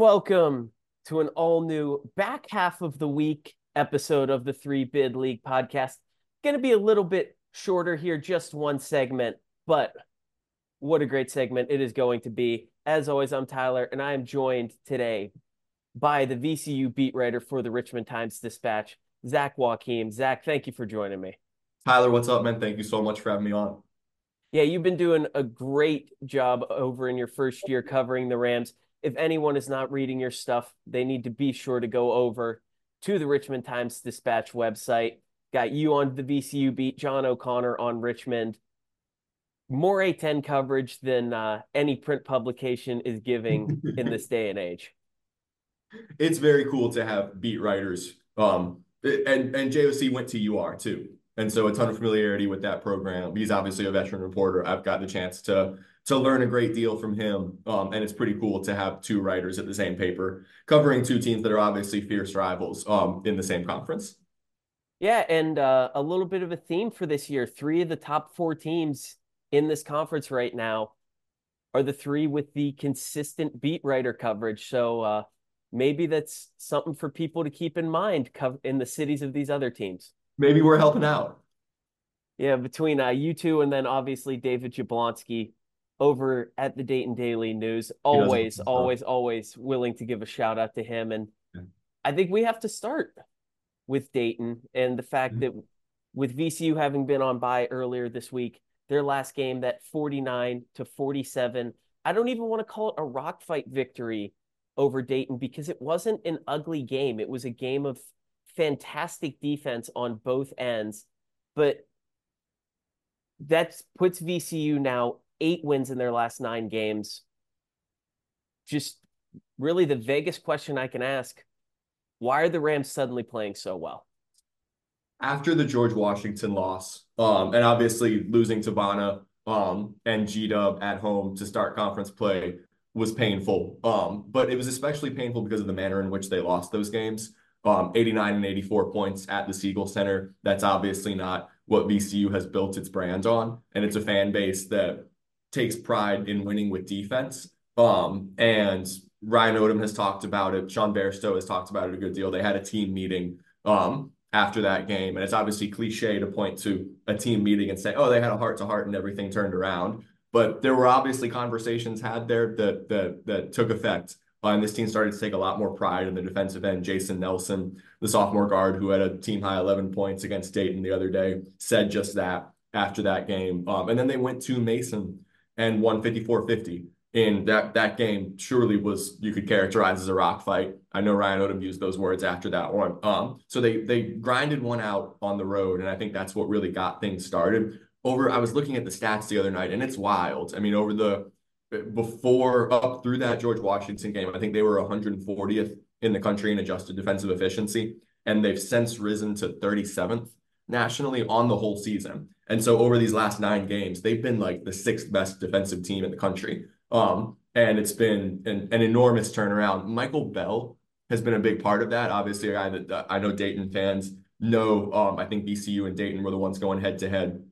welcome to an all new back half of the week episode of the Three Bid League podcast. Going to be a little bit shorter here, just one segment, but what a great segment it is going to be. As always, I'm Tyler, and I am joined today by the VCU beat writer for the Richmond Times Dispatch, Zach Joachim. Zach, thank you for joining me. Tyler, what's up, man? Thank you so much for having me on. Yeah, you've been doing a great job over in your first year covering the Rams. If anyone is not reading your stuff, they need to be sure to go over to the Richmond Times Dispatch website. Got you on the VCU beat, John O'Connor on Richmond. More A10 coverage than uh, any print publication is giving in this day and age. It's very cool to have beat writers. Um, and and JOC went to UR too, and so a ton of familiarity with that program. He's obviously a veteran reporter. I've got the chance to to learn a great deal from him, um, and it's pretty cool to have two writers at the same paper covering two teams that are obviously fierce rivals um, in the same conference. Yeah, and uh, a little bit of a theme for this year. Three of the top four teams in this conference right now are the three with the consistent beat writer coverage. So uh, maybe that's something for people to keep in mind in the cities of these other teams. Maybe we're helping out. Yeah, between uh, you two and then obviously David Jablonski over at the Dayton Daily News. Always, always, always willing to give a shout out to him. And yeah. I think we have to start with Dayton and the fact mm-hmm. that with VCU having been on by earlier this week, their last game, that 49 to 47. I don't even want to call it a rock fight victory over Dayton because it wasn't an ugly game. It was a game of fantastic defense on both ends. But that puts VCU now eight wins in their last nine games. Just really the vaguest question I can ask why are the Rams suddenly playing so well? After the George Washington loss, um, and obviously losing to Bana um, and G Dub at home to start conference play was painful. Um, but it was especially painful because of the manner in which they lost those games. Um, 89 and 84 points at the Siegel Center. That's obviously not what VCU has built its brand on. And it's a fan base that takes pride in winning with defense. Um, and Ryan Odom has talked about it. Sean Bairstow has talked about it a good deal. They had a team meeting um, after that game. And it's obviously cliche to point to a team meeting and say, oh, they had a heart to heart and everything turned around. But there were obviously conversations had there that that that took effect. Uh, and this team started to take a lot more pride in the defensive end. Jason Nelson, the sophomore guard who had a team high 11 points against Dayton the other day, said just that after that game. Um, and then they went to Mason and won 54-50 in that that game surely was you could characterize as a rock fight. I know Ryan Odom used those words after that one. Um, so they they grinded one out on the road, and I think that's what really got things started. Over, I was looking at the stats the other night, and it's wild. I mean, over the before up through that George Washington game, I think they were 140th in the country in adjusted defensive efficiency, and they've since risen to 37th nationally on the whole season. And so over these last nine games, they've been like the sixth best defensive team in the country. Um, and it's been an, an enormous turnaround. Michael Bell has been a big part of that. Obviously, a guy that uh, I know Dayton fans know. Um, I think VCU and Dayton were the ones going head to head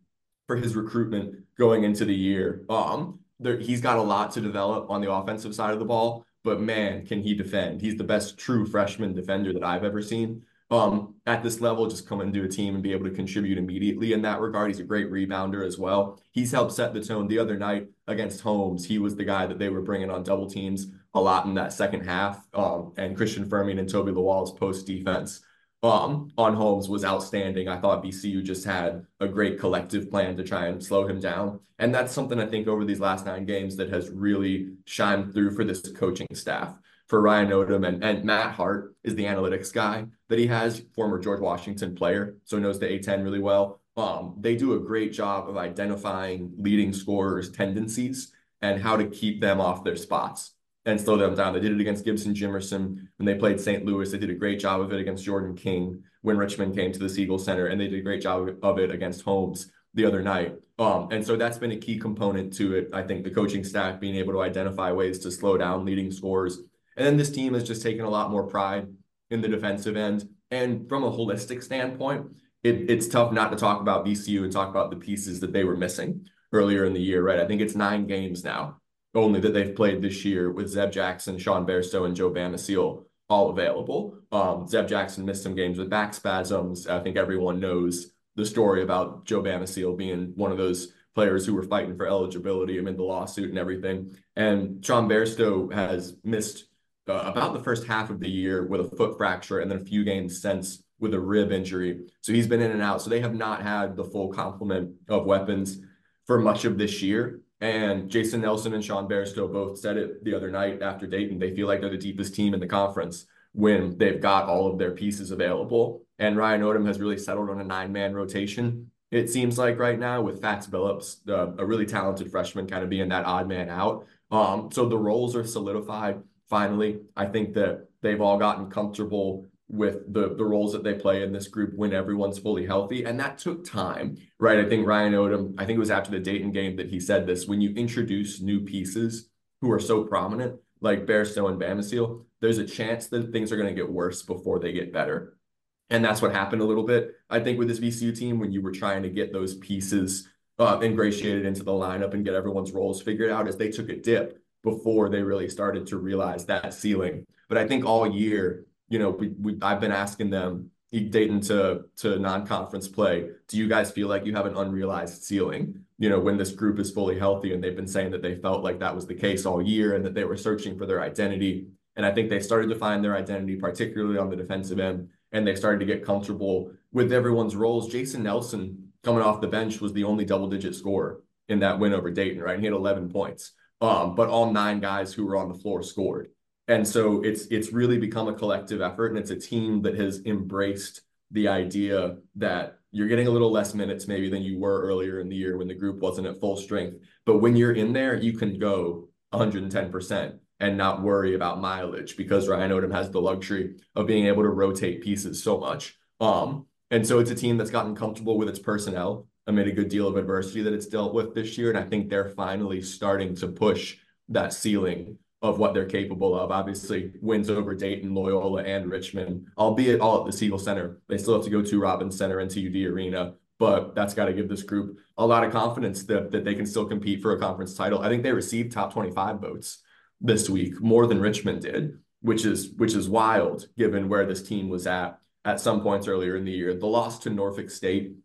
for his recruitment going into the year. Um, there, he's got a lot to develop on the offensive side of the ball, but man, can he defend? He's the best true freshman defender that I've ever seen um, at this level, just come into a team and be able to contribute immediately in that regard. He's a great rebounder as well. He's helped set the tone the other night against Holmes. He was the guy that they were bringing on double teams a lot in that second half. Um, and Christian Fermin and Toby Lawal's post defense um, on Holmes was outstanding. I thought VCU just had a great collective plan to try and slow him down. And that's something I think over these last nine games that has really shined through for this coaching staff for Ryan Odom and, and Matt Hart is the analytics guy that he has, former George Washington player, so knows the A10 really well. Um, they do a great job of identifying leading scorers' tendencies and how to keep them off their spots and slow them down. They did it against Gibson Jimerson when they played St. Louis. They did a great job of it against Jordan King when Richmond came to the Siegel Center, and they did a great job of it against Holmes the other night. Um, and so that's been a key component to it. I think the coaching staff being able to identify ways to slow down leading scores And then this team has just taken a lot more pride in the defensive end. And from a holistic standpoint, it, it's tough not to talk about VCU and talk about the pieces that they were missing earlier in the year, right? I think it's nine games now only that they've played this year with Zeb Jackson, Sean Bairstow, and Joe Bamisile all available. Um, Zeb Jackson missed some games with back spasms. I think everyone knows the story about Joe Bamisile being one of those players who were fighting for eligibility amid the lawsuit and everything. And Sean Bairstow has missed uh, about the first half of the year with a foot fracture and then a few games since with a rib injury. So he's been in and out. So they have not had the full complement of weapons for much of this year. And Jason Nelson and Sean Bairstow both said it the other night after Dayton. They feel like they're the deepest team in the conference when they've got all of their pieces available. And Ryan Odom has really settled on a nine man rotation. It seems like right now with Fats Billups, uh, a really talented freshman, kind of being that odd man out. Um, so the roles are solidified finally. I think that they've all gotten comfortable with the the roles that they play in this group when everyone's fully healthy. And that took time right? I think ryan odom i think it was after the dayton game that he said this when you introduce new pieces who are so prominent like Bairstow and Bamisile, there's a chance that things are going to get worse before they get better. And that's what happened a little bit i think with this vcu team when you were trying to get those pieces uh, ingratiated into the lineup and get everyone's roles figured out as they took a dip before they really started to realize that ceiling. But i think all year you know, we, we I've been asking them Dayton to to non-conference play. Do you guys feel like you have an unrealized ceiling? You know, when this group is fully healthy, and they've been saying that they felt like that was the case all year, and that they were searching for their identity. And I think they started to find their identity, particularly on the defensive end, and they started to get comfortable with everyone's roles. Jason Nelson coming off the bench was the only double-digit scorer in that win over Dayton, right? And he had 11 points. Um, but all nine guys who were on the floor scored. And so it's it's really become a collective effort and it's a team that has embraced the idea that you're getting a little less minutes maybe than you were earlier in the year when the group wasn't at full strength. But when you're in there, you can go 110% and not worry about mileage because Ryan Odom has the luxury of being able to rotate pieces so much. Um, and so it's a team that's gotten comfortable with its personnel amid a good deal of adversity that it's dealt with this year. And I think they're finally starting to push that ceiling of what they're capable of. Obviously, wins over Dayton, Loyola, and Richmond, albeit all at the Siegel Center. They still have to go to Robins Center and TUD Arena, but that's got to give this group a lot of confidence that, that they can still compete for a conference title. I think they received top 25 votes this week, more than Richmond did, which is which is wild given where this team was at at some points earlier in the year. The loss to Norfolk State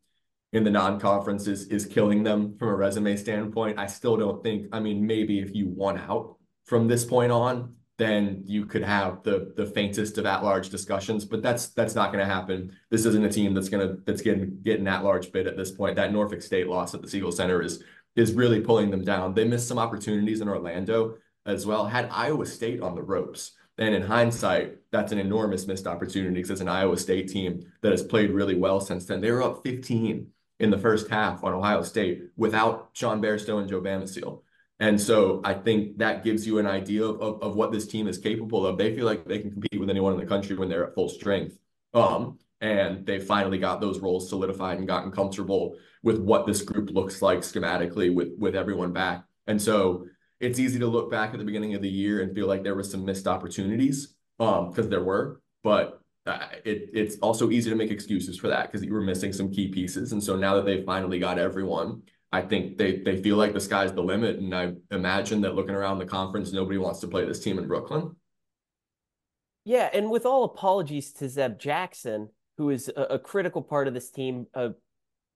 in the non-conference is, is killing them from a resume standpoint. I still don't think, I mean, maybe if you won out from this point on, then you could have the the faintest of at-large discussions. But that's that's not going to happen. This isn't a team that's gonna that's getting getting at-large bid at this point. That Norfolk State loss at the Siegel Center is is really pulling them down. They missed some opportunities in Orlando as well. Had Iowa State on the ropes. And in hindsight, that's an enormous missed opportunity because it's an Iowa State team that has played really well since then. They were up 15 in the first half on Ohio State without Sean Bairstow and Joe Bamisile. And so I think that gives you an idea of, of, of, what this team is capable of. They feel like they can compete with anyone in the country when they're at full strength. Um, and they finally got those roles solidified and gotten comfortable with what this group looks like schematically with with everyone back. And so it's easy to look back at the beginning of the year and feel like there were some missed opportunities um because there were, but uh, it it's also easy to make excuses for that because you were missing some key pieces. And so now that they finally got everyone, I think they they feel like the sky's the limit, and I imagine that looking around the conference, nobody wants to play this team in Brooklyn. Yeah, and with all apologies to Zeb Jackson, who is a, a critical part of this team, a,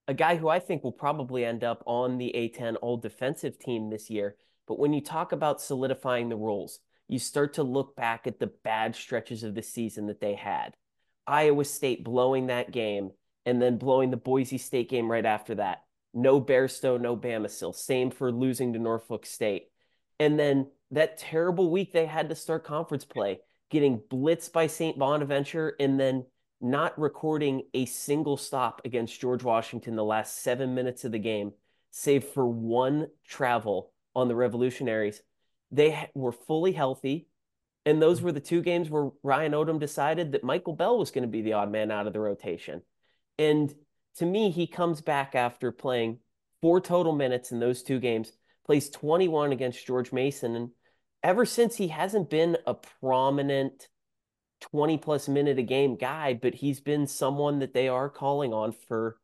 a guy who I think will probably end up on the A10 All Defensive team this year. But when you talk about solidifying the roles, you start to look back at the bad stretches of the season that they had. Iowa State blowing that game and then blowing the Boise State game right after that no Bairstow, no Bamisile. Same for losing to Norfolk State. And then that terrible week they had to start conference play, getting blitzed by St. Bonaventure and then not recording a single stop against George Washington the last seven minutes of the game, save for one travel on the Revolutionaries. They were fully healthy. And those were the two games where Ryan Odom decided that Michael Bell was going to be the odd man out of the rotation. And to me, he comes back after playing four total minutes in those two games, plays 21 against George Mason. And ever since he hasn't been a prominent 20 plus minute a game guy, but he's been someone that they are calling on for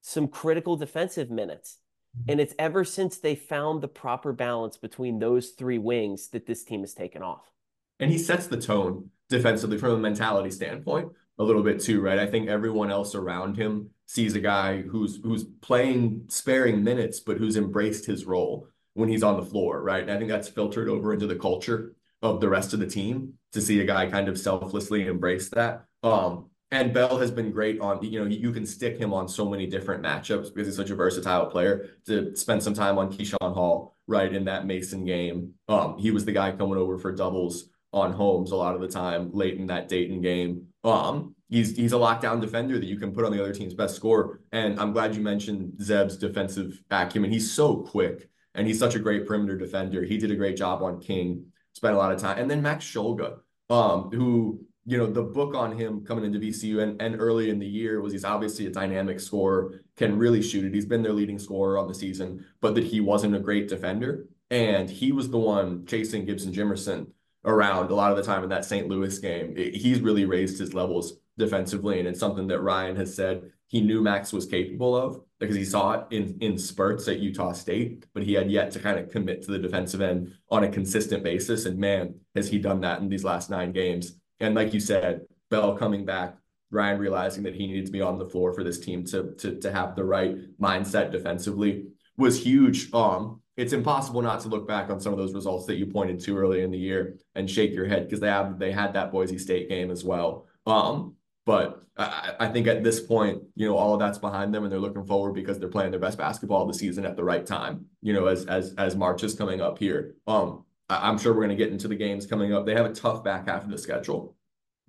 some critical defensive minutes. Mm-hmm. And it's ever since they found the proper balance between those three wings that this team has taken off. And he sets the tone defensively from a mentality standpoint a little bit too, right? I think everyone else around him sees a guy who's who's playing sparing minutes, but who's embraced his role when he's on the floor, right? And I think that's filtered over into the culture of the rest of the team to see a guy kind of selflessly embrace that. Um, and Bell has been great on, you know, you can stick him on so many different matchups because he's such a versatile player to spend some time on Keyshawn Hall, right, in that Mason game. Um, he was the guy coming over for doubles on Holmes a lot of the time late in that Dayton game. Um, he's he's a lockdown defender that you can put on the other team's best score. And I'm glad you mentioned Zeb's defensive acumen. He's so quick and he's such a great perimeter defender. He did a great job on King, spent a lot of time. And then Max Shulga, um, who, you know, the book on him coming into VCU and, and early in the year was he's obviously a dynamic scorer, can really shoot it. He's been their leading scorer on the season, but that he wasn't a great defender. And he was the one chasing Gibson Jimerson around a lot of the time in that St. Louis game. He's really raised his levels defensively, and it's something that Ryan has said he knew Max was capable of because he saw it in in spurts at Utah State, but he had yet to kind of commit to the defensive end on a consistent basis. And man, has he done that in these last nine games. And like you said, Bell coming back, Ryan realizing that he needed to be on the floor for this team to to to have the right mindset defensively was huge. Um, it's impossible not to look back on some of those results that you pointed to early in the year and shake your head because they have they had that Boise State game as well. Um, but I, I, think at this point, you know, all of that's behind them and they're looking forward because they're playing their best basketball of the season at the right time, you know, as as as March is coming up here. Um, I, I'm sure we're gonna get into the games coming up. They have a tough back half of the schedule,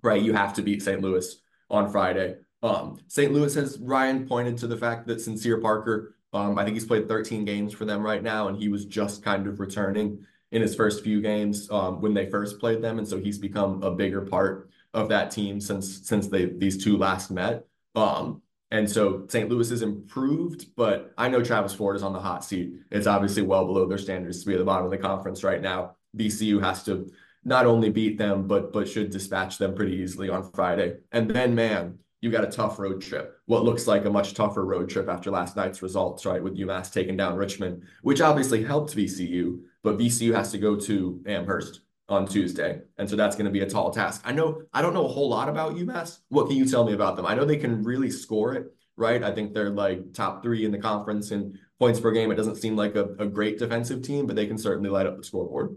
right? You have to beat St. Louis on Friday. Um, St. Louis has Ryan pointed to the fact that Sincere Parker um, I think he's played 13 games for them right now, and he was just kind of returning in his first few games um, when they first played them, and so he's become a bigger part of that team since since they these two last met. Um, and so St. Louis has improved, but I know Travis Ford is on the hot seat. It's obviously well below their standards to be at the bottom of the conference right now. VCU has to not only beat them, but but should dispatch them pretty easily on Friday. And then, man, you got a tough road trip. What looks like a much tougher road trip after last night's results, right? With UMass taking down Richmond, which obviously helped VCU, but VCU has to go to Amherst on Tuesday. And so that's going to be a tall task. I know I don't know a whole lot about UMass. What can you tell me about them? I know they can really score it, right? I think they're like top three in the conference in points per game. It doesn't seem like a, a great defensive team, but they can certainly light up the scoreboard.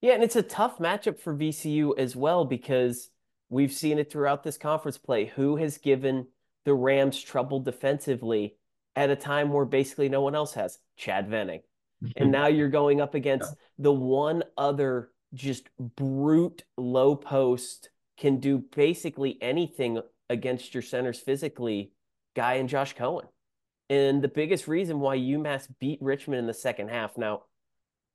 Yeah, and it's a tough matchup for VCU as well because We've seen it throughout this conference play. Who has given the Rams trouble defensively at a time where basically no one else has? Chad Venning. and now you're going up against yeah. the one other just brute low post can do basically anything against your centers physically guy and Josh Cohen. And the biggest reason why UMass beat Richmond in the second half. Now,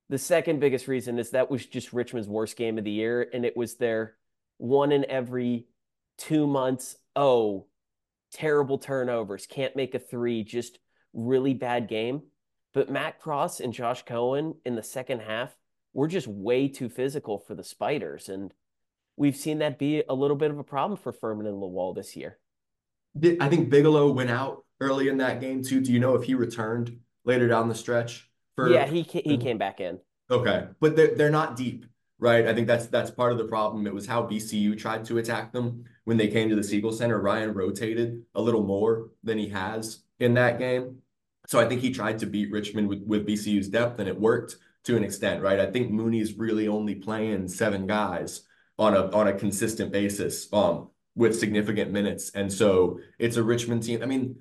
the second biggest reason is that was just Richmond's worst game of the year, and it was their one in every two months. Oh, terrible turnovers, can't make a three, just really bad game. But Matt Cross and Josh Cohen in the second half were just way too physical for the Spiders. And we've seen that be a little bit of a problem for Fermin and Lawal this year. I think Bigelow went out early in that game too. Do you know if he returned later down the stretch? For... Yeah, he he came back in. Okay, but they're they're not deep right? I think that's that's part of the problem. It was how VCU tried to attack them when they came to the Siegel Center. Ryan rotated a little more than he has in that game. So I think he tried to beat Richmond with, with VCU's depth, and it worked to an extent, right? I think Mooney's really only playing seven guys on a on a consistent basis, um, with significant minutes, and so it's a Richmond team. I mean,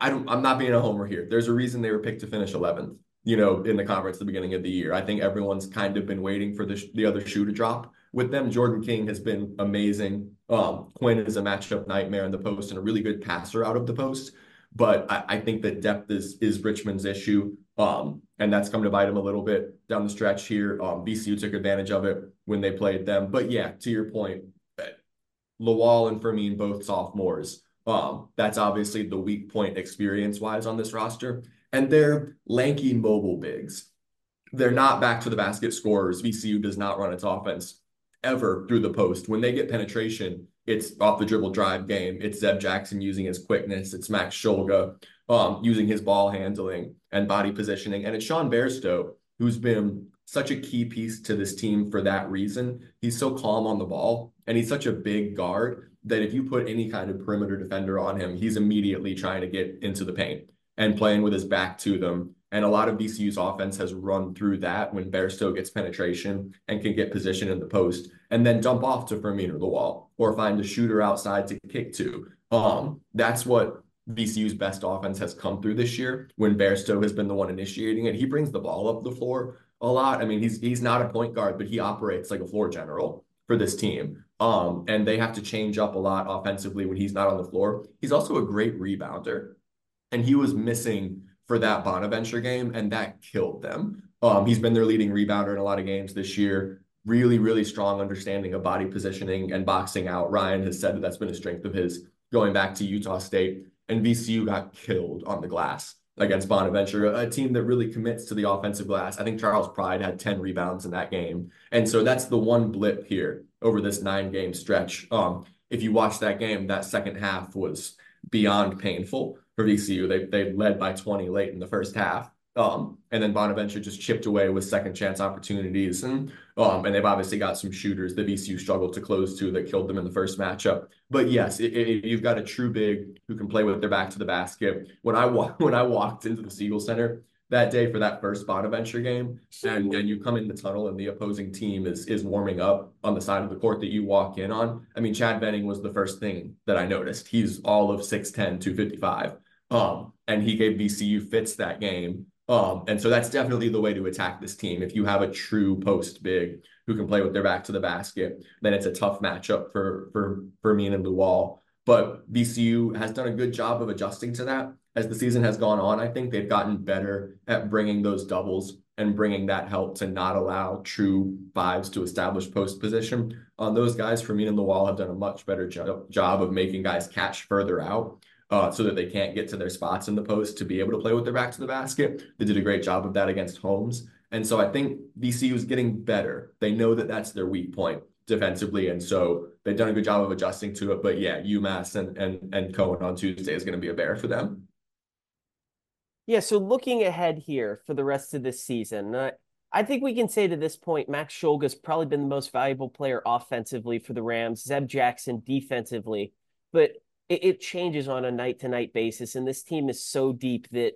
I don't. I'm not being a homer here. There's a reason they were picked to finish 11th you know, in the conference at the beginning of the year. I think everyone's kind of been waiting for the, the other shoe to drop with them. Jordan King has been amazing. Um, Quinn is a matchup nightmare in the post and a really good passer out of the post. But I, I think that depth is is Richmond's issue. Um, and that's come to bite him a little bit down the stretch here. Um, VCU took advantage of it when they played them. But yeah, to your point, Lawal and Fermin, both sophomores. Um, that's obviously the weak point experience wise on this roster and they're lanky mobile bigs. they're not back to the basket scorers. VCU does not run its offense ever through the post. When they get penetration, it's off the dribble drive game. It's Zeb Jackson using his quickness. It's Max Shulga um, using his ball handling and body positioning. And it's Sean Bairstow, who's been such a key piece to this team for that reason. He's so calm on the ball and he's such a big guard that if you put any kind of perimeter defender on him, he's immediately trying to get into the paint and playing with his back to them. And a lot of VCU's offense has run through that when Bairstow gets penetration and can get position in the post and then dump off to Fermin or Lawal or find a shooter outside to kick to. Um, that's what VCU's best offense has come through this year when Bairstow has been the one initiating it. He brings the ball up the floor a lot. I mean, he's he's not a point guard, but he operates like a floor general for this team. Um, and they have to change up a lot offensively when he's not on the floor. He's also a great rebounder, and he was missing for that Bonaventure game, and that killed them. Um, he's been their leading rebounder in a lot of games this year. Really, really strong understanding of body positioning and boxing out. Ryan has said that that's been a strength of his going back to Utah State, and VCU got killed on the glass against Bonaventure, a team that really commits to the offensive glass. I think Charles Pride had 10 rebounds in that game. And so that's the one blip here over this nine game stretch. Um, if you watch that game, that second half was beyond painful for VCU. They they led by 20 late in the first half. Um, and then Bonaventure just chipped away with second chance opportunities. And um, and they've obviously got some shooters that VCU struggled to close to that killed them in the first matchup. But yes, it, it, you've got a true big who can play with their back to the basket. When I wa- when I walked into the Siegel Center that day for that first Bonaventure game, and, and you come in the tunnel and the opposing team is is warming up on the side of the court that you walk in on. I mean, Chad Venning was the first thing that I noticed. He's all of 6'10, 255. Um, and he gave VCU fits that game um, and so that's definitely the way to attack this team. If you have a true post big who can play with their back to the basket, then it's a tough matchup for for Fermin and Lawal. But VCU has done a good job of adjusting to that as the season has gone on. I think they've gotten better at bringing those doubles and bringing that help to not allow true fives to establish post position. On those guys, Fermin and Lawal have done a much better jo- job of making guys catch further out uh, so that they can't get to their spots in the post to be able to play with their back to the basket. They did a great job of that against Holmes. And so I think VCU is getting better. They know that that's their weak point defensively. And so they've done a good job of adjusting to it. But yeah, UMass and, and, and Cohen on Tuesday is going to be a bear for them. Yeah. So looking ahead here for the rest of this season, uh, I think we can say to this point, Max Shulga's probably been the most valuable player offensively for the Rams, Zeb Jackson defensively. But it, it changes on a night to night basis. And this team is so deep that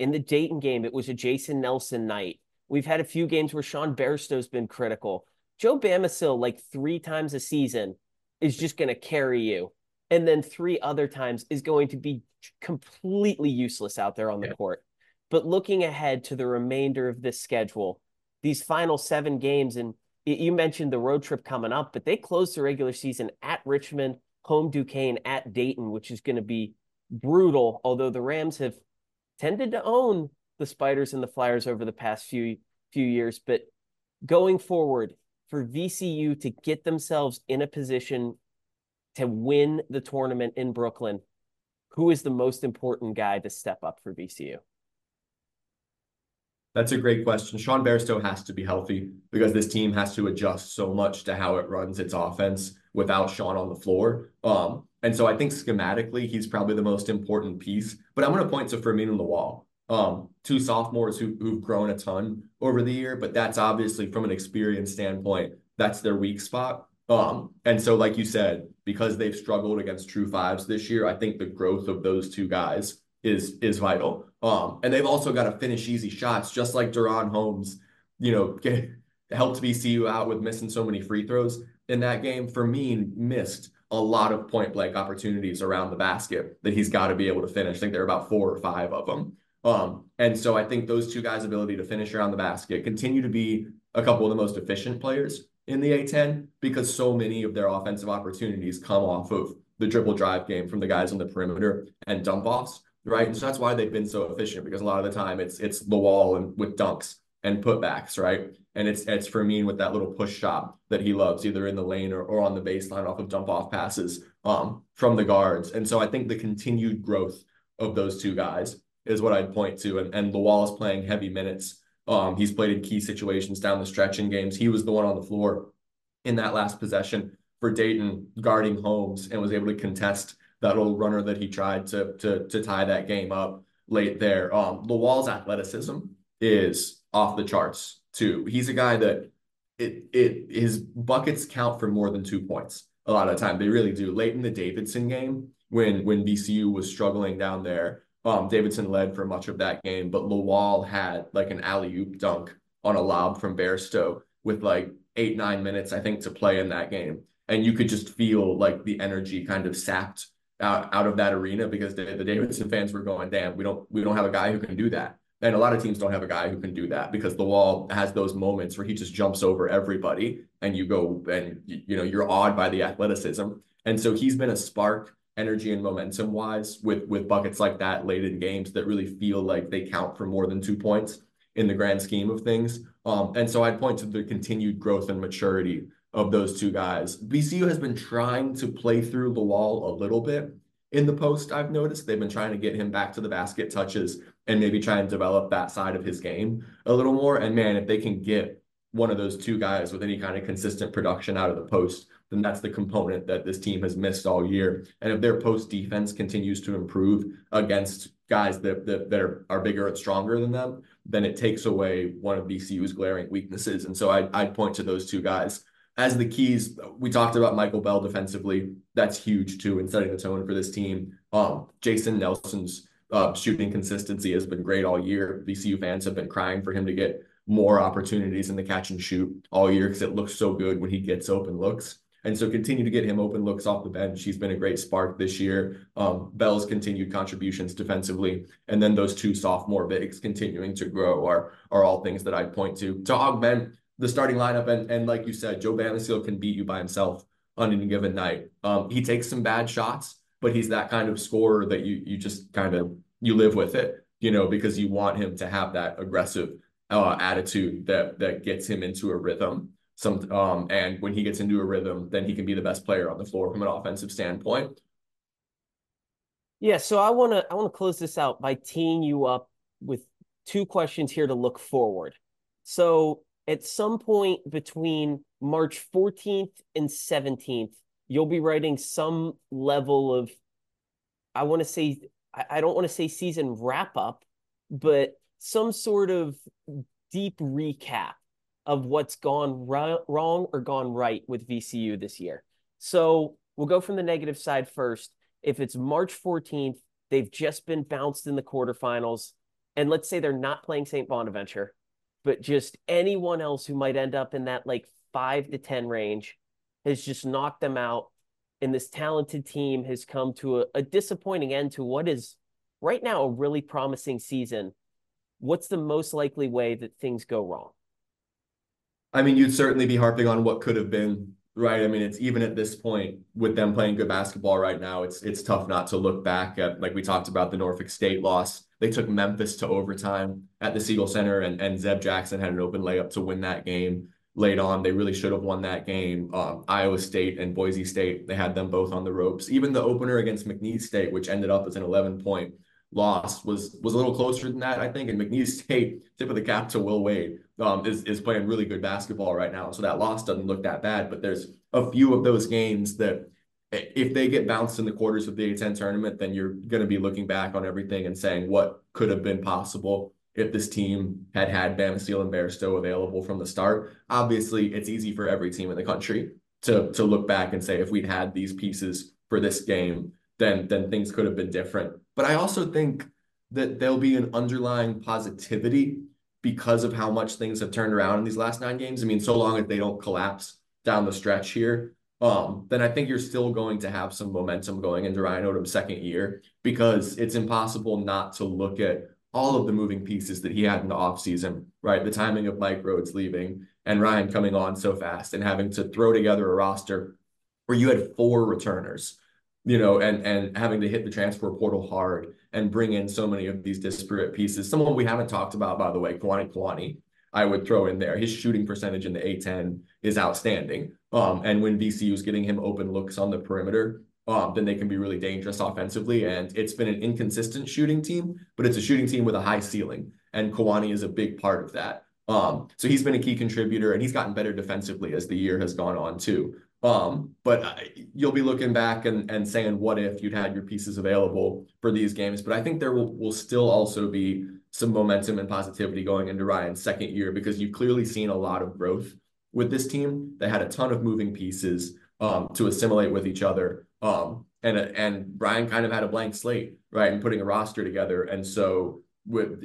in the Dayton game, it was a Jason Nelson night. We've had a few games where Sean Bairstow's been critical. Joe Bamisile, like three times a season, is just going to carry you. And then three other times is going to be completely useless out there on the yeah. court. But looking ahead to the remainder of this schedule, these final seven games, and you mentioned the road trip coming up, but they closed the regular season at Richmond, home Duquesne at Dayton, which is going to be brutal. Although the Rams have tended to own the Spiders and the Flyers over the past few few years, but going forward for VCU to get themselves in a position to win the tournament in Brooklyn, who is the most important guy to step up for VCU? That's a great question. Sean Bairstow has to be healthy because this team has to adjust so much to how it runs its offense without Sean on the floor. Um, and so I think schematically, he's probably the most important piece. But I'm going to point to Fermin and Lawal, um, two sophomores who, who've grown a ton over the year. But that's obviously from an experience standpoint, that's their weak spot. Um, and so, like you said, because they've struggled against true fives this year, I think the growth of those two guys is is vital. Um, and they've also got to finish easy shots, just like DaRon Holmes, you know, helped VCU out with missing so many free throws in that game. Fermin missed a lot of point blank opportunities around the basket that he's got to be able to finish. I think there are about four or five of them. Um, and so I think those two guys' ability to finish around the basket continue to be a couple of the most efficient players in the A10 because so many of their offensive opportunities come off of the dribble drive game from the guys on the perimeter and dump offs right? And so that's why they've been so efficient because a lot of the time it's it's Lawal and with dunks and putbacks, right? And it's it's Fermin with that little push shot that he loves, either in the lane or, or on the baseline off of dump off passes um, from the guards. And so I think the continued growth of those two guys is what I'd point to. And and Lawal is playing heavy minutes Um, he's played in key situations down the stretch in games. He was the one on the floor in that last possession for Dayton guarding Holmes and was able to contest that old runner that he tried to to to tie that game up late there. Um, Lawal's athleticism is off the charts too. He's a guy that it it his buckets count for more than two points a lot of the time. They really do. Late in the Davidson game, when when VCU was struggling down there, um, Davidson led for much of that game, but Lawal had like an alley oop dunk on a lob from Bairstow with like eight nine minutes I think to play in that game, and you could just feel like the energy kind of sapped out, out of that arena because the, the Davidson fans were going, damn, we don't we don't have a guy who can do that. And a lot of teams don't have a guy who can do that because Lawal has those moments where he just jumps over everybody and you go and you know you're awed by the athleticism. And so he's been a spark energy and momentum wise with with buckets like that late in games that really feel like they count for more than two points in the grand scheme of things. Um, and so I'd point to the continued growth and maturity of those two guys. VCU has been trying to play through Lawal a little bit in the post. I've noticed they've been trying to get him back to the basket touches and maybe try and develop that side of his game a little more. And man, if they can get one of those two guys with any kind of consistent production out of the post, then that's the component that this team has missed all year. And if their post defense continues to improve against guys that that, that are, are bigger and stronger than them, then it takes away one of VCU's glaring weaknesses. And so I, I'd point to those two guys as the keys. We talked about Michael Bell defensively. That's huge too in setting the tone for this team. Um, Jason Nelson's uh, shooting consistency has been great all year. VCU fans have been crying for him to get more opportunities in the catch and shoot all year because it looks so good when he gets open looks. And so continue to get him open looks off the bench. He's been a great spark this year. Um, Bell's continued contributions defensively, and then those two sophomore bigs continuing to grow are are all things that I'd point to to augment the starting lineup. And and like you said, Joe Bamisile can beat you by himself on any given night. Um, he takes some bad shots, but he's that kind of scorer that you you just kind of you live with it, you know, because you want him to have that aggressive uh, attitude that that gets him into a rhythm. Some um, and when he gets into a rhythm, then he can be the best player on the floor from an offensive standpoint. Yeah, so I want to I want to close this out by teeing you up with two questions here to look forward. So at some point between March 14th and 17th, you'll be writing some level of, I want to say, I don't want to say season wrap up, but some sort of deep recap of what's gone wrong or gone right with VCU this year. So we'll go from the negative side first. If it's March 14th, they've just been bounced in the quarterfinals, and let's say they're not playing St. Bonaventure, but just anyone else who might end up in that like five to 10 range has just knocked them out. And this talented team has come to a, a disappointing end to what is right now a really promising season. What's the most likely way that things go wrong? I mean, you'd certainly be harping on what could have been, right? I mean, it's even at this point with them playing good basketball right now, it's it's tough not to look back at like we talked about the Norfolk State loss they took Memphis to overtime at the Siegel Center, and, and Zeb Jackson had an open layup to win that game late on. They really should have won that game. Um, Iowa State and Boise State, they had them both on the ropes. Even the opener against McNeese State, which ended up as an 11 point loss, was was a little closer than that, I think. And McNeese State, tip of the cap to Will Wade, um, is, is playing really good basketball right now. So that loss doesn't look that bad. But there's a few of those games that if they get bounced in the quarters of the A10 tournament, then you're going to be looking back on everything and saying what could have been possible if this team had had Bamisile and Bairstow available from the start. Obviously, it's easy for every team in the country to to look back and say if we'd had these pieces for this game, then then things could have been different. But I also think that there'll be an underlying positivity because of how much things have turned around in these last nine games. I mean, so long as they don't collapse down the stretch here, um, then I think you're still going to have some momentum going into Ryan Odom's second year because it's impossible not to look at all of the moving pieces that he had in the offseason, right? The timing of Mike Rhodes leaving and Ryan coming on so fast and having to throw together a roster where you had four returners, you know, and and having to hit the transfer portal hard and bring in so many of these disparate pieces. Someone we haven't talked about, by the way, Kwani Kuany, I would throw in there. His shooting percentage in the A10 is outstanding. Um, and when VCU is getting him open looks on the perimeter, um, then they can be really dangerous offensively. And it's been an inconsistent shooting team, but it's a shooting team with a high ceiling. And Kuany is a big part of that. Um, so he's been a key contributor and he's gotten better defensively as the year has gone on too. Um, but I, you'll be looking back and, and saying, what if you'd had your pieces available for these games? But I think there will, will still also be some momentum and positivity going into Ryan's second year because you've clearly seen a lot of growth with this team. They had a ton of moving pieces um, to assimilate with each other. Um, and and Ryan kind of had a blank slate, right, and putting a roster together. And so with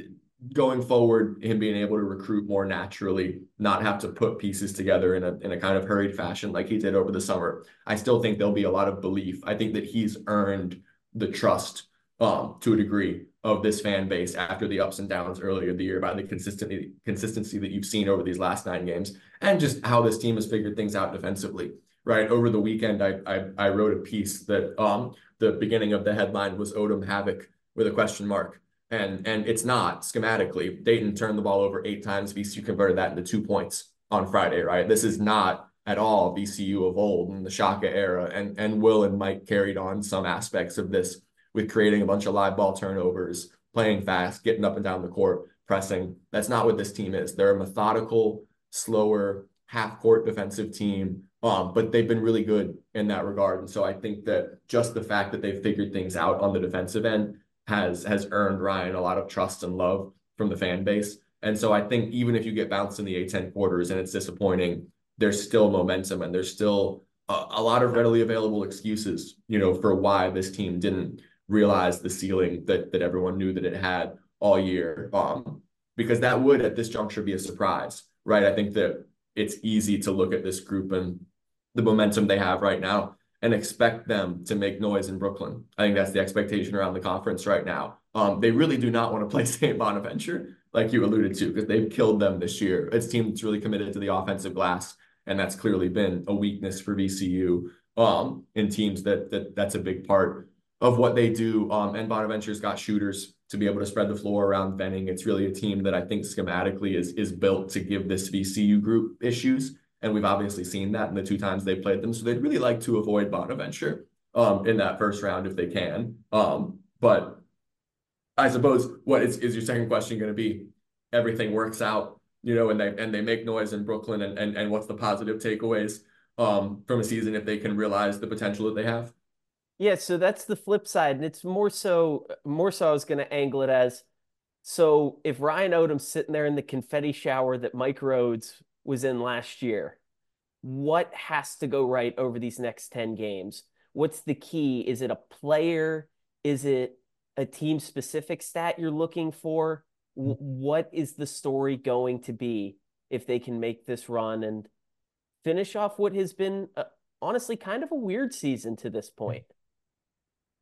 going forward, him being able to recruit more naturally, not have to put pieces together in a in a kind of hurried fashion like he did over the summer. I still think there'll be a lot of belief. I think that he's earned the trust um, to a degree of this fan base after the ups and downs earlier the year by the consistency consistency that you've seen over these last nine games and just how this team has figured things out defensively. Right over the weekend, I I, I wrote a piece that um the beginning of the headline was Odom Havoc with a question mark and and it's not schematically. Dayton turned the ball over eight times. VCU converted that into two points on Friday, right? This is not at all VCU of old in the Shaka era. And and Will and Mike carried on some aspects of this with creating a bunch of live ball turnovers, playing fast, getting up and down the court, pressing. That's not what this team is. They're a methodical, slower, half court defensive team. Um, but they've been really good in that regard. And so I think that just the fact that they've figured things out on the defensive end has has earned Ryan a lot of trust and love from the fan base. And so I think even if you get bounced in the A10 quarters and it's disappointing, there's still momentum and there's still a, a, lot of readily available excuses, you know, for why this team didn't realize the ceiling that that everyone knew that it had all year. Um, because that would at this juncture be a surprise, right? I think that it's easy to look at this group and the momentum they have right now and expect them to make noise in Brooklyn. I think that's the expectation around the conference right now. Um, they really do not want to play St. Bonaventure, like you alluded to, because they've killed them this year. It's a team that's really committed to the offensive glass, and that's clearly been a weakness for VCU um, in teams that that that's a big part of what they do. Um, and Bonaventure's got shooters to be able to spread the floor around Venning. It's really a team that I think schematically is is built to give this VCU group issues. And we've obviously seen that in the two times they played them. So they'd really like to avoid Bonaventure um, in that first round if they can. Um, but I suppose what is, is your second question going to be? Everything works out, you know, and they and they make noise in Brooklyn, and and, and what's the positive takeaways um, from a season if they can realize the potential that they have? Yeah, so that's the flip side, and it's more so more so I was going to angle it as so if Ryan Odom's sitting there in the confetti shower that Mike Rhodes was in last year. What has to go right over these next 10 games? What's the key? Is it a player? Is it a team specific stat you're looking for? What is the story going to be if they can make this run and finish off what has been uh, honestly kind of a weird season to this point?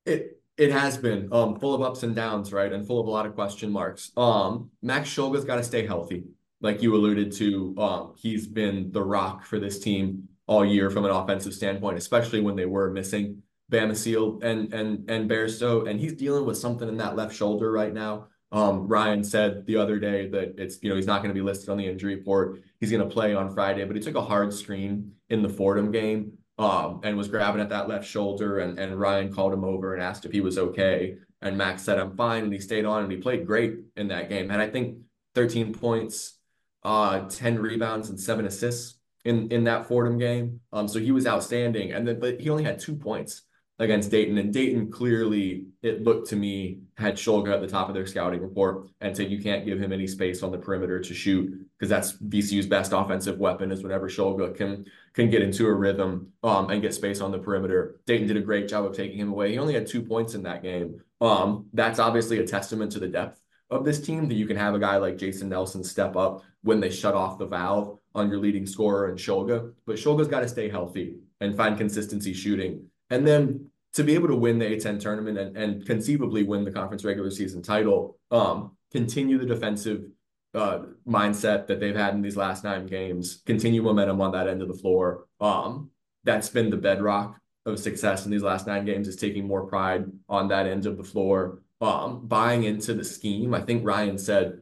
It it has been um full of ups and downs, right? And full of a lot of question marks. Um Max Shulga's got to stay healthy like you alluded to, um, he's been the rock for this team all year from an offensive standpoint, especially when they were missing Bamisile and and and Bairstow, and he's dealing with something in that left shoulder right now. Um, Ryan said the other day that it's you know he's not going to be listed on the injury report. He's going to play on Friday, but he took a hard screen in the Fordham game um, and was grabbing at that left shoulder, and and Ryan called him over and asked if he was okay, and Max said I'm fine, and he stayed on and he played great in that game. And I think 13 points, uh, 10 rebounds and seven assists in in that Fordham game. Um, so he was outstanding. And then but he only had two points against Dayton. And Dayton clearly, it looked to me, had Shulga at the top of their scouting report and said you can't give him any space on the perimeter to shoot because that's VCU's best offensive weapon is whenever Shulga can can get into a rhythm um, and get space on the perimeter. Dayton did a great job of taking him away. He only had two points in that game. Um, that's obviously a testament to the depth of this team that you can have a guy like Jason Nelson step up when they shut off the valve on your leading scorer and Shulga. But Shulga's got to stay healthy and find consistency shooting. And then to be able to win the A10 tournament and, and conceivably win the conference regular season title, um, continue the defensive uh, mindset that they've had in these last nine games, continue momentum on that end of the floor. Um, that's been the bedrock of success in these last nine games is taking more pride on that end of the floor um, buying into the scheme. I think Ryan said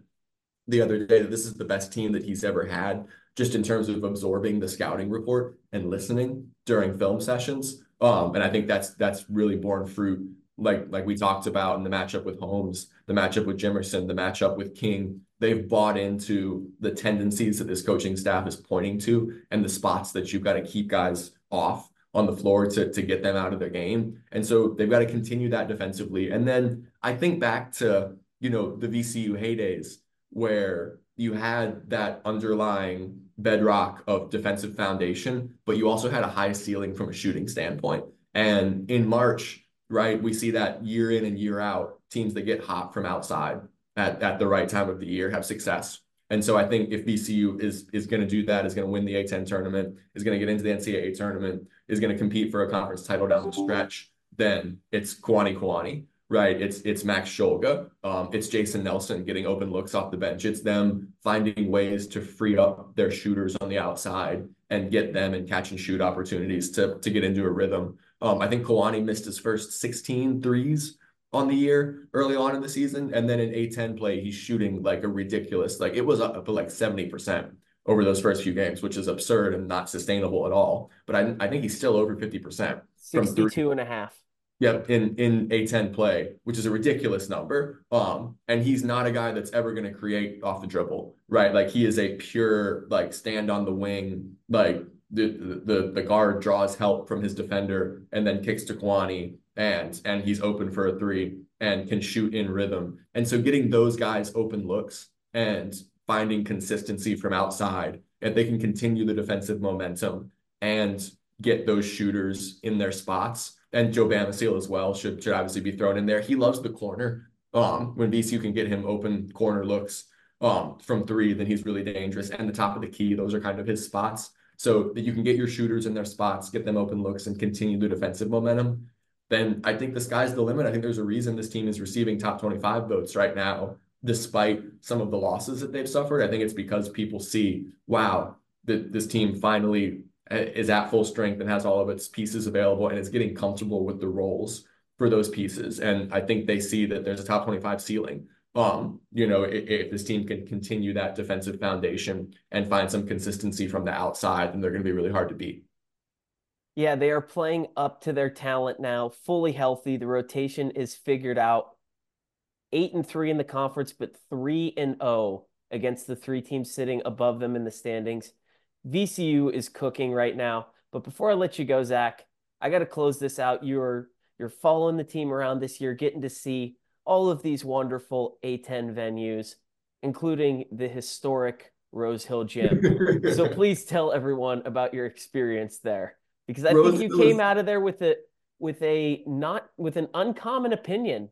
the other day that this is the best team that he's ever had, just in terms of absorbing the scouting report and listening during film sessions. Um, and I think that's that's really borne fruit, like like we talked about in the matchup with Holmes, the matchup with Jimerson, the matchup with King. They've bought into the tendencies that this coaching staff is pointing to and the spots that you've got to keep guys off on the floor to to get them out of their game. And so they've got to continue that defensively. And then I think back to, you know, the VCU heydays where you had that underlying bedrock of defensive foundation, but you also had a high ceiling from a shooting standpoint. And in March, right, we see that year in and year out, teams that get hot from outside at, at the right time of the year have success. And so I think if VCU is is going to do that, is going to win the A10 tournament, is going to get into the NCAA tournament, is going to compete for a conference title down the stretch, then it's Kwani Kuany right? It's it's Max Shulga, um, it's Jason Nelson getting open looks off the bench. It's them finding ways to free up their shooters on the outside and get them in catch and shoot opportunities to to get into a rhythm. Um, I think Kuany missed his first 16 threes on the year early on in the season, and then in A10 play, he's shooting like a ridiculous, like it was up to like 70% over those first few games, which is absurd and not sustainable at all. But I, I think he's still over 50% from 62 and a half. Yep, in in A10 play, which is a ridiculous number. Um, and he's not a guy that's ever going to create off the dribble, right? Like he is a pure like stand on the wing, like the the the guard draws help from his defender and then kicks to Kuany and and he's open for a three and can shoot in rhythm. And so getting those guys open looks and finding consistency from outside, if they can continue the defensive momentum and get those shooters in their spots and Joe Bamisile as well should should obviously be thrown in there. He loves the corner. Um, when VCU can get him open corner looks um from three, then he's really dangerous. And the top of the key, those are kind of his spots. So that you can get your shooters in their spots, get them open looks, and continue the defensive momentum. Then I think the sky's the limit. I think there's a reason this team is receiving top 25 votes right now, despite some of the losses that they've suffered. I think it's because people see, wow, that this team finally is at full strength and has all of its pieces available and is getting comfortable with the roles for those pieces. And I think they see that there's a top 25 ceiling. Um, you know, if, if this team can continue that defensive foundation and find some consistency from the outside, then they're going to be really hard to beat. Yeah, they are playing up to their talent now, fully healthy. The rotation is figured out. Eight and three in the conference, but three and oh against the three teams sitting above them in the standings. VCU is cooking right now. But before I let you go, Zach, I got to close this out. You're you're following the team around this year, getting to see all of these wonderful A10 venues, including the historic Rose Hill Gym. so please tell everyone about your experience there, because I Rose think you came out of there with it with a not with an uncommon opinion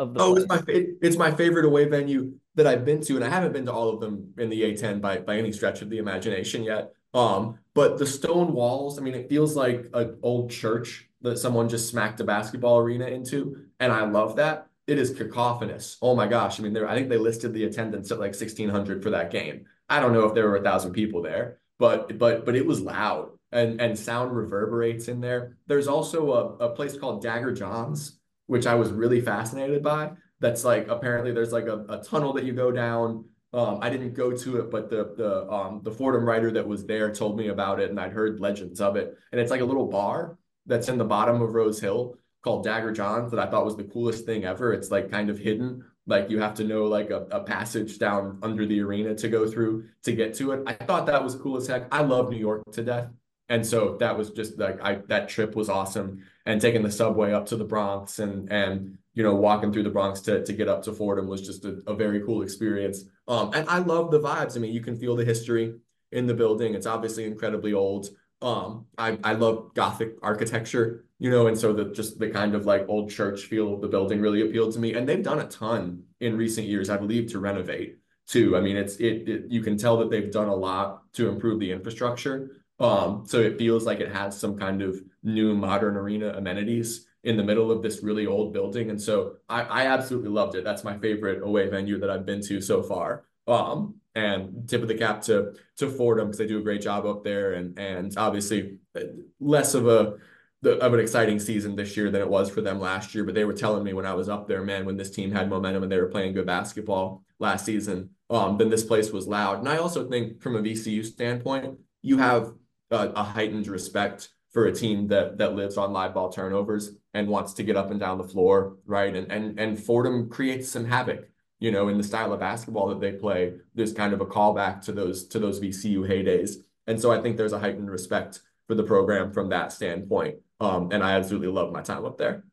of the. Oh, it's my it's my favorite away venue that I've been to, and I haven't been to all of them in the A10 by by any stretch of the imagination yet. Um, but the stone walls, I mean, it feels like an old church that someone just smacked a basketball arena into, and I love that. It is cacophonous. Oh my gosh! I mean, there I think they listed the attendance at like sixteen hundred for that game. I don't know if there were a thousand people there, but but but it was loud and and sound reverberates in there. There's also a, a place called Dagger John's, which I was really fascinated by that's like apparently there's like a, a tunnel that you go down. Um, I didn't go to it, but the the um the Fordham writer that was there told me about it, and I'd heard legends of it. And it's like a little bar that's in the bottom of Rose Hill called Dagger John's that I thought was the coolest thing ever. It's like kind of hidden, like you have to know like a, a passage down under the arena to go through to get to it. I thought that was cool as heck. I love New York to death. And so that was just like I that trip was awesome. And taking the subway up to the Bronx and and you know, walking through the Bronx to, to get up to Fordham was just a, a very cool experience. Um, and I love the vibes. I mean, you can feel the history in the building. It's obviously incredibly old. Um, I, I love Gothic architecture, you know, and so the just the kind of like old church feel of the building really appealed to me. And they've done a ton in recent years, I believe, to renovate too. I mean, it's it, it you can tell that they've done a lot to improve the infrastructure. Um, so it feels like it has some kind of new modern arena amenities in the middle of this really old building. And so I, I absolutely loved it. That's my favorite away venue that I've been to so far. Um, and tip of the cap to to Fordham because they do a great job up there, and and obviously uh, less of a of an exciting season this year than it was for them last year. But they were telling me when I was up there, man, when this team had momentum and they were playing good basketball last season, um, then this place was loud. And I also think from a VCU standpoint, you have a, a heightened respect for a team that that lives on live ball turnovers and wants to get up and down the floor, right? And and and Fordham creates some havoc, you know, in the style of basketball that they play. There's kind of a callback to those to those VCU heydays, and so I think there's a heightened respect for the program from that standpoint. Um, and I absolutely love my time up there.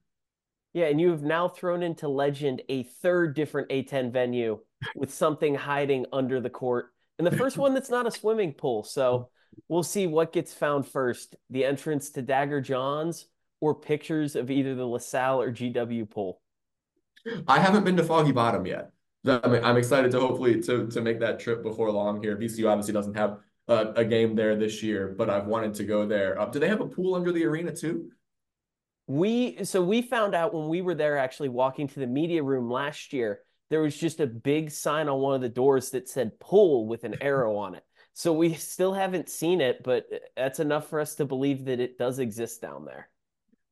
Yeah, and you have now thrown into legend a third different A10 venue with something hiding under the court. And the first one that's not a swimming pool. So we'll see what gets found first the entrance to Dagger John's or pictures of either the LaSalle or GW pool. I haven't been to Foggy Bottom yet. I'm excited to hopefully to to make that trip before long here. VCU obviously doesn't have a, a game there this year, but I've wanted to go there. Uh, do they have a pool under the arena too? We so we found out when we were there actually walking to the media room last year, there was just a big sign on one of the doors that said pool with an arrow on it. So we still haven't seen it, but that's enough for us to believe that it does exist down there.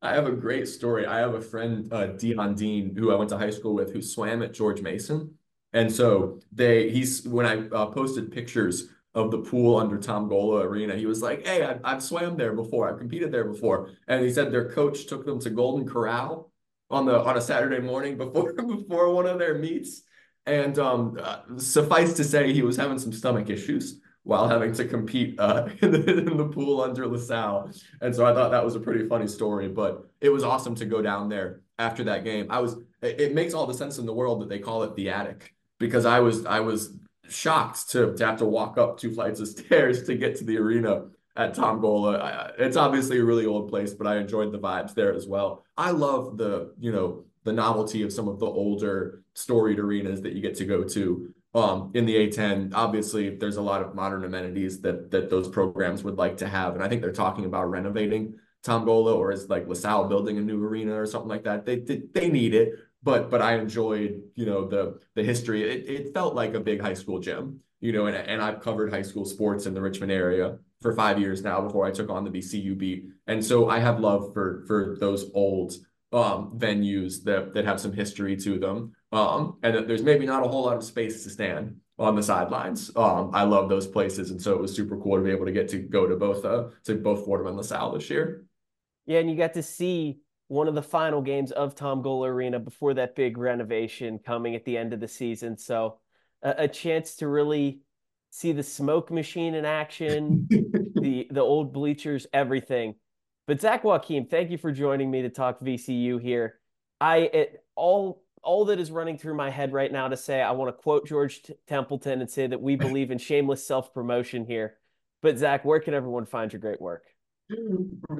I have a great story. I have a friend, uh, Dion Dean, who I went to high school with, who swam at George Mason, and so they he's when I uh, posted pictures of the pool under Tom Gola Arena. He was like, "Hey, I, I've swam there before. I've competed there before." And he said their coach took them to Golden Corral on the on a Saturday morning before before one of their meets. And um, uh, suffice to say, he was having some stomach issues while having to compete uh, in, the, in the pool under LaSalle. And so I thought that was a pretty funny story. But it was awesome to go down there after that game. I was. It, makes all the sense in the world that they call it the attic because I was I was shocked to, to have to walk up two flights of stairs to get to the arena at Tom Gola. It's obviously a really old place, but I enjoyed the vibes there as well. I love the, you know, the novelty of some of the older storied arenas that you get to go to. Um, in the A10, obviously there's a lot of modern amenities that that those programs would like to have. And I think they're talking about renovating Tom Gola or is like LaSalle building a new arena or something like that. They, they, they need it but but I enjoyed you know the the history. It it felt like a big high school gym, you know, and and I've covered high school sports in the Richmond area for five years now before I took on the beat, and so I have love for for those old um, venues that that have some history to them, um, and that there's maybe not a whole lot of space to stand on the sidelines. Um, I love those places, and so it was super cool to be able to get to go to both uh to both Fordham and LaSalle this year. Yeah, and you got to see one of the final games of Tom Gola Arena before that big renovation coming at the end of the season. So a, a chance to really see the smoke machine in action, the the old bleachers, everything. But Zach Joachim, thank you for joining me to talk VCU here. I it, all all that is running through my head right now to say I want to quote George T- Templeton and say that we believe in shameless self promotion here. But Zach, where can everyone find your great work?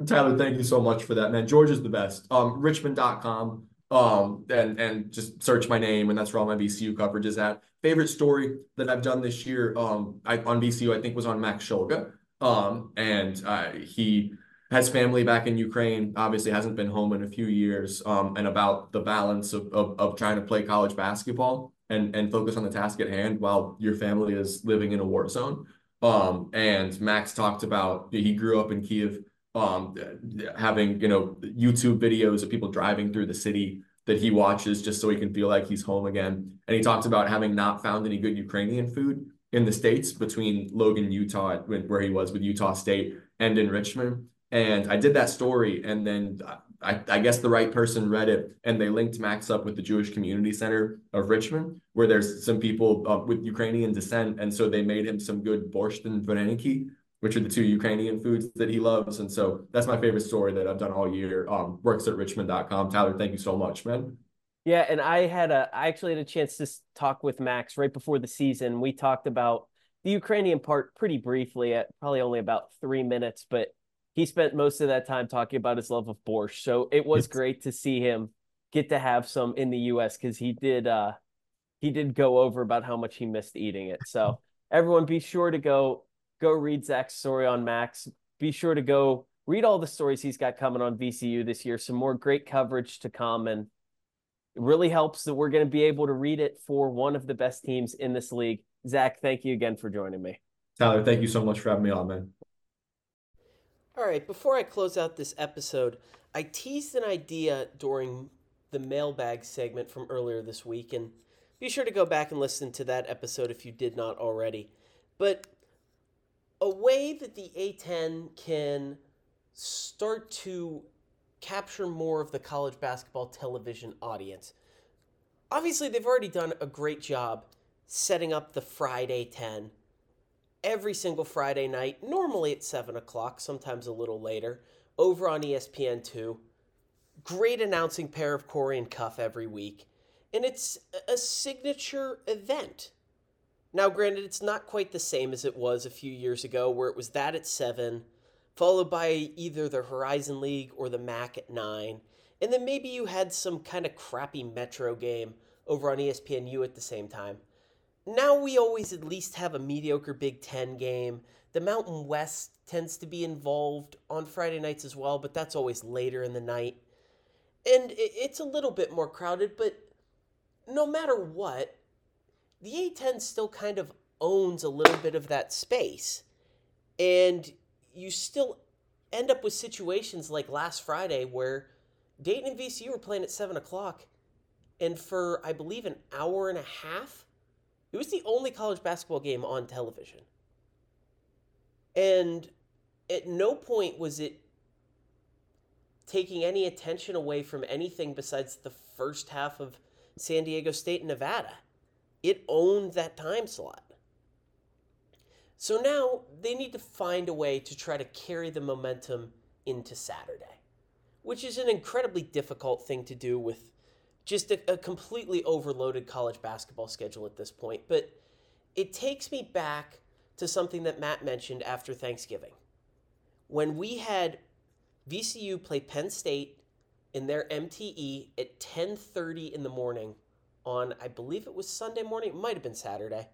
Tyler, thank you so much for that, man. George is the best. Um, richmond.com. Um, and and just search my name, and that's where all my VCU coverage is at. Favorite story that I've done this year, um, I, on VCU, I think was on Max Shulga. Um, and uh, he has family back in Ukraine, obviously hasn't been home in a few years, um, and about the balance of, of, of trying to play college basketball and, and focus on the task at hand while your family is living in a war zone. Um, and Max talked about he grew up in Kiev, um, having you know YouTube videos of people driving through the city that he watches just so he can feel like he's home again. And he talked about having not found any good Ukrainian food in the states between Logan, Utah, where he was with Utah State, and in Richmond. And I did that story, and then I, I, guess the right person read it and they linked Max up with the Jewish Community Center of Richmond, where there's some people uh, with Ukrainian descent. And so they made him some good borscht and vareniki, which are the two Ukrainian foods that he loves. And so that's my favorite story that I've done all year. Um, works at richmond.com. Tyler, thank you so much, man. Yeah, and I had a I actually had a chance to talk with Max right before the season. We talked about the Ukrainian part pretty briefly at probably only about three minutes, but he spent most of that time talking about his love of borscht. So it was great to see him get to have some in the US because he did uh he did go over about how much he missed eating it. So everyone be sure to go go read Zach's story on Max. Be sure to go read all the stories he's got coming on VCU this year. Some more great coverage to come and it really helps that we're going to be able to read it for one of the best teams in this league. Zach, thank you again for joining me. Tyler, thank you so much for having me on, man. All right, before I close out this episode, I teased an idea during the mailbag segment from earlier this week, and be sure to go back and listen to that episode if you did not already. But a way that the A10 can start to capture more of the college basketball television audience. Obviously, they've already done a great job setting up the Friday 10 every single Friday night, normally at 7 o'clock, sometimes a little later, over on E ESPN2. Great announcing pair of Corey and Cuff every week. And it's a signature event. Now, granted, it's not quite the same as it was a few years ago, where it was that at 7, followed by either the Horizon League or the MAC at 9. And then maybe you had some kind of crappy Metro game over on ESPNU at the same time. Now we always at least have a mediocre Big Ten game. The Mountain West tends to be involved on Friday nights as well, but that's always later in the night. And it's a little bit more crowded, but no matter what, the A10 still kind of owns a little bit of that space. And you still end up with situations like last Friday where Dayton and VCU were playing at 7 o'clock. And for, I believe, an hour and a half, it was the only college basketball game on television. And at no point was it taking any attention away from anything besides the first half of San Diego State and Nevada. It owned that time slot. So now they need to find a way to try to carry the momentum into Saturday, which is an incredibly difficult thing to do with just a, a completely overloaded college basketball schedule at this point. But it takes me back to something that Matt mentioned after Thanksgiving. When we had VCU play Penn State in their MTE at 10:30 in the morning on I believe it was Sunday morning, it might have been Saturday,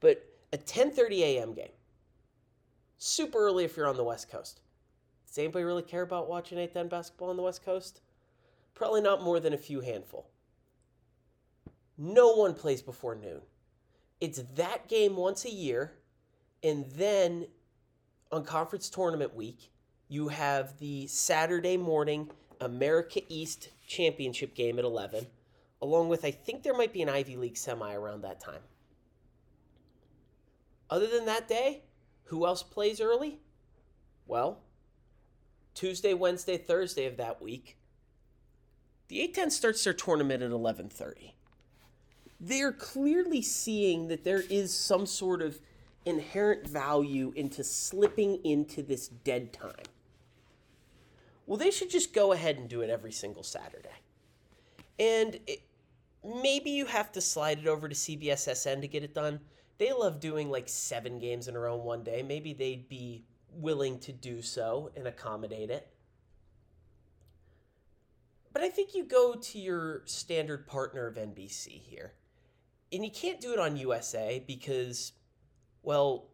but a 10:30 a.m. game. Super early if you're on the West Coast. Does anybody really care about watching A10 basketball on the West Coast? Probably not more than a few handful. No one plays before noon. It's that game once a year, and then on conference tournament week, you have the Saturday morning America East championship game at 11, along with I think there might be an Ivy League semi around that time. Other than that day, who else plays early? Well, Tuesday, Wednesday, Thursday of that week, the A10 starts their tournament at 11:30. They're clearly seeing that there is some sort of inherent value into slipping into this dead time. Well, they should just go ahead and do it every single Saturday. And it, maybe you have to slide it over to CBSSN to get it done. They love doing like seven games in a row in one day. Maybe they'd be willing to do so and accommodate it. But I think you go to your standard partner of NBC here. And you can't do it on USA because, well,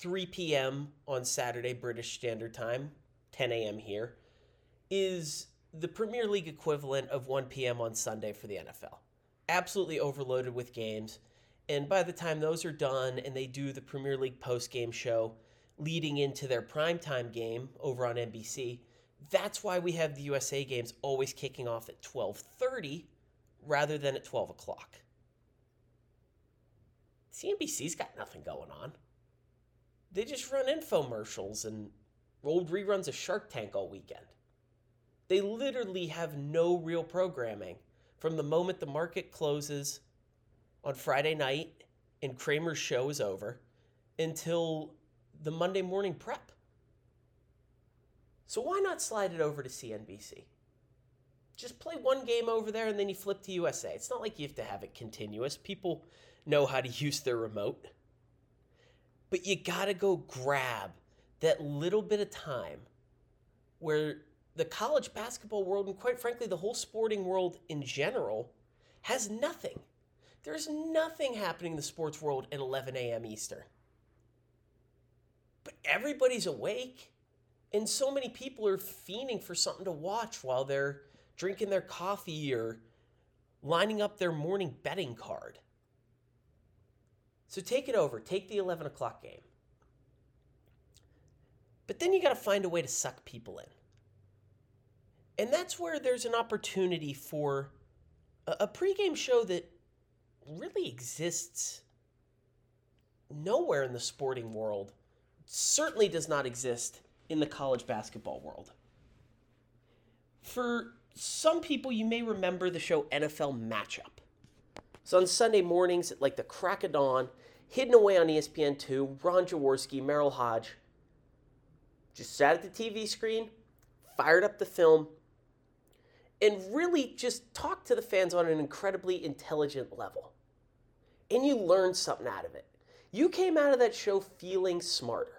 3 p.m. on Saturday, British Standard Time, 10 a.m. here, is the Premier League equivalent of 1 p.m. on Sunday for the NFL. Absolutely overloaded with games. And by the time those are done and they do the Premier League post game show leading into their primetime game over on NBC, that's why we have the USA games always kicking off at 12:30 rather than at 12 o'clock. CNBC's got nothing going on. They just run infomercials and old reruns of Shark Tank all weekend. They literally have no real programming from the moment the market closes on Friday night and Cramer's show is over until the Monday morning prep. So why not slide it over to CNBC? Just play one game over there and then you flip to USA. It's not like you have to have it continuous. People know how to use their remote. But you got to go grab that little bit of time where the college basketball world and quite frankly the whole sporting world in general has nothing. There's nothing happening in the sports world at 11 a.m. Eastern. But everybody's awake, and so many people are fiending for something to watch while they're drinking their coffee or lining up their morning betting card. So take it over, take the 11 o'clock game. But then you got to find a way to suck people in. And that's where there's an opportunity for a, a pregame show that really exists nowhere in the sporting world. Certainly does not exist in the college basketball world. For some people, you may remember the show NFL Matchup. So on Sunday mornings at like the crack of dawn, hidden away on E ESPN2, Ron Jaworski, Merril Hoge just sat at the TV screen, fired up the film, and really just talked to the fans on an incredibly intelligent level. And you learned something out of it. You came out of that show feeling smarter.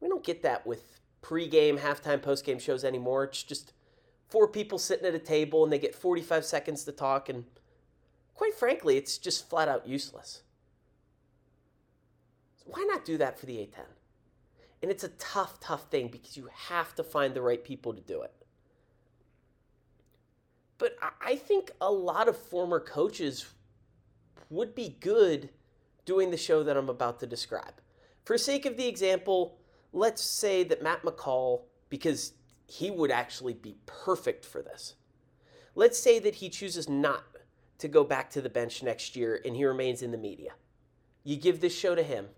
We don't get that with pregame, halftime, postgame shows anymore. It's just four people sitting at a table and they get 45 seconds to talk, and quite frankly, it's just flat out useless. So why not do that for the A10? And it's a tough, tough thing because you have to find the right people to do it. But I- I think a lot of former coaches would be good doing the show that I'm about to describe. For sake of the example, let's say that Matt McCall, because he would actually be perfect for this. Let's say that he chooses not to go back to the bench next year and he remains in the media. You give this show to him,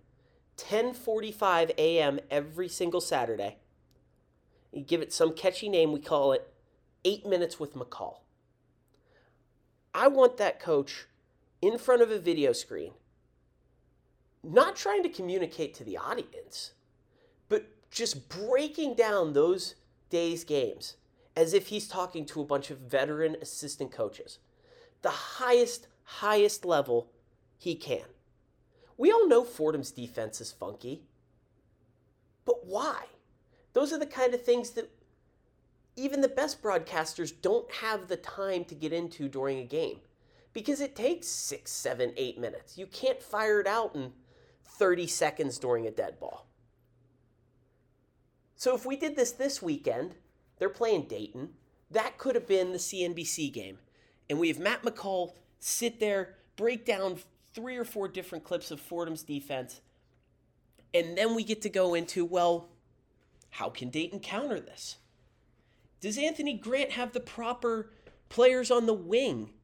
10:45 a.m. every single Saturday. You give it some catchy name, we call it 8 minutes with McCall. I want that coach in front of a video screen, not trying to communicate to the audience, but just breaking down those days' games as if he's talking to a bunch of veteran assistant coaches. The highest, highest level he can. We all know Fordham's defense is funky, but why? Those are the kind of things that even the best broadcasters don't have the time to get into during a game because it takes six, seven, eight minutes. You can't fire it out in 30 seconds during a dead ball. So if we did this this weekend, they're playing Dayton. That could have been the CNBC game. And we have Matt McCall sit there, break down three or four different clips of Fordham's defense. And then we get to go into, well, how can Dayton counter this? Does Anthony Grant have the proper players on the wing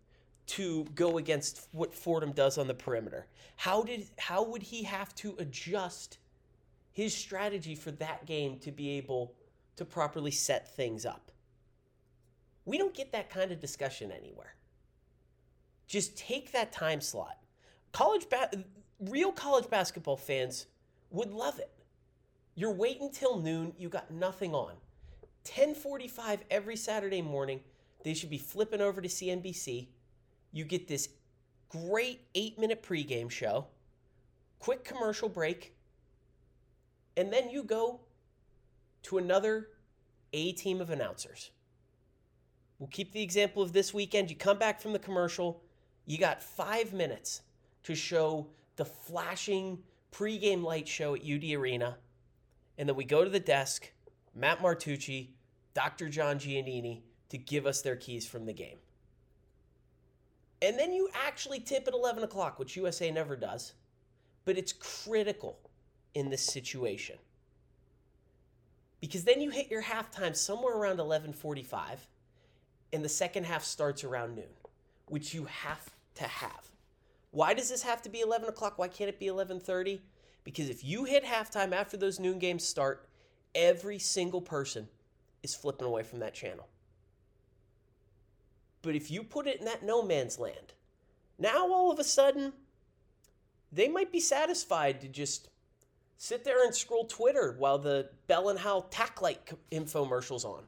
to go against what Fordham does on the perimeter? How did how would he have to adjust his strategy for that game to be able to properly set things up? We don't get that kind of discussion anywhere. Just take that time slot. College ba- real college basketball fans would love it. You're waiting till noon, you got nothing on. 10:45 every Saturday morning, they should be flipping over to CNBC. You get this great 8-minute pregame show, quick commercial break, and then you go to another A team of announcers. We'll keep the example of this weekend. You come back from the commercial, you got 5 minutes to show the flashing pregame light show at UD Arena. And then we go to the desk, Matt Martucci, Dr. John Giannini, to give us their keys from the game. And then you actually tip at 11 o'clock, which USA never does. But it's critical in this situation. Because then you hit your halftime somewhere around 11:45 and the second half starts around noon, which you have to have. Why does this have to be 11 o'clock? Why can't it be 11:30? Because if you hit halftime after those noon games start, every single person is flipping away from that channel. But if you put it in that no man's land, now all of a sudden, they might be satisfied to just sit there and scroll Twitter while the Bell and Howell Tac Light infomercials on,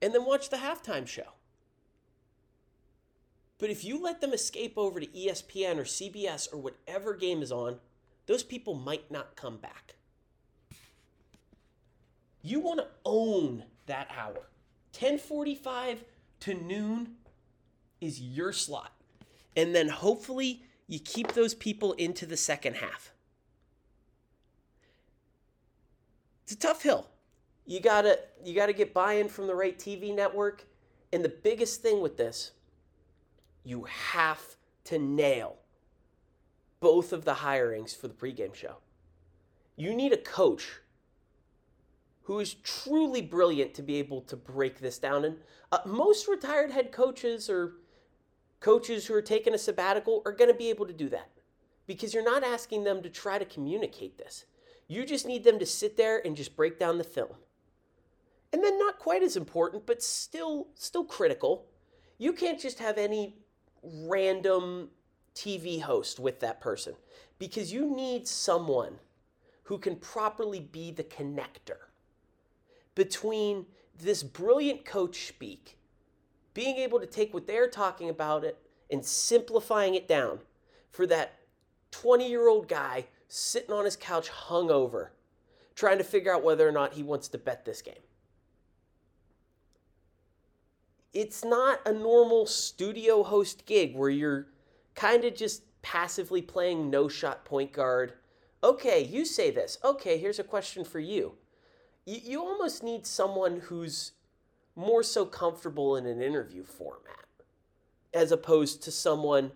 and then watch the halftime show. But if you let them escape over to ESPN or CBS or whatever game is on, those people might not come back. You want to own that hour. 10:45 to noon is your slot. And then hopefully you keep those people into the second half. It's a tough hill. You got to you got to get buy-in from the right TV network, and the biggest thing with this, you have to nail both of the hirings for the pregame show. You need a coach who is truly brilliant to be able to break this down. And uh, most retired head coaches or coaches who are taking a sabbatical are going to be able to do that because you're not asking them to try to communicate this. You just need them to sit there and just break down the film. And then not quite as important, but still still critical. You can't just have any random TV host with that person because you need someone who can properly be the connector between this brilliant coach speak, being able to take what they're talking about it and simplifying it down for that 20 year old guy sitting on his couch hungover, trying to figure out whether or not he wants to bet this game. It's not a normal studio host gig where you're kind of just passively playing no shot point guard. Okay, you say this. Okay, here's a question for you. You, you almost need someone who's more so comfortable in an interview format as opposed to someone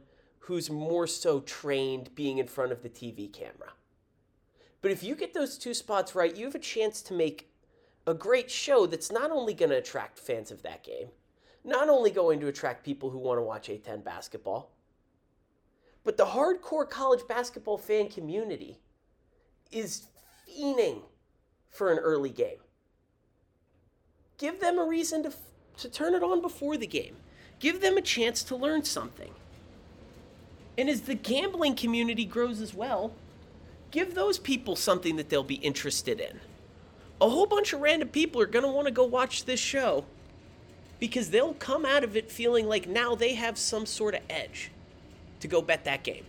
who's more so trained being in front of the TV camera. But if you get those two spots right, you have a chance to make a great show that's not only going to attract fans of that game, not only going to attract people who want to watch A10 basketball, but the hardcore college basketball fan community is fiending for an early game. Give them a reason to, to turn it on before the game. Give them a chance to learn something. And as the gambling community grows as well, give those people something that they'll be interested in. A whole bunch of random people are going to want to go watch this show because they'll come out of it feeling like now they have some sort of edge to go bet that game.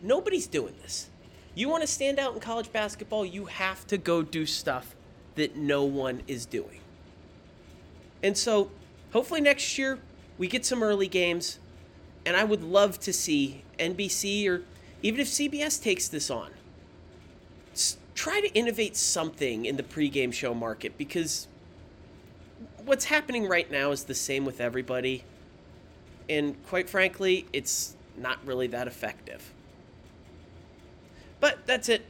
Nobody's doing this. You want to stand out in college basketball, you have to go do stuff that no one is doing. And so, hopefully, next year we get some early games. And I would love to see NBC or even if CBS takes this on, try to innovate something in the pregame show market because what's happening right now is the same with everybody. And quite frankly, it's not really that effective. But that's it.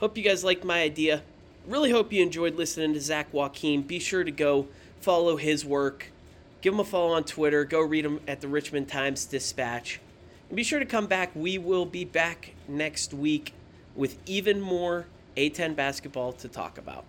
Hope you guys liked my idea. Really hope you enjoyed listening to Zach Joachim. Be sure to go follow his work. Give them a follow on Twitter. Go read them at the Richmond Times Dispatch. And be sure to come back. We will be back next week with even more A10 basketball to talk about.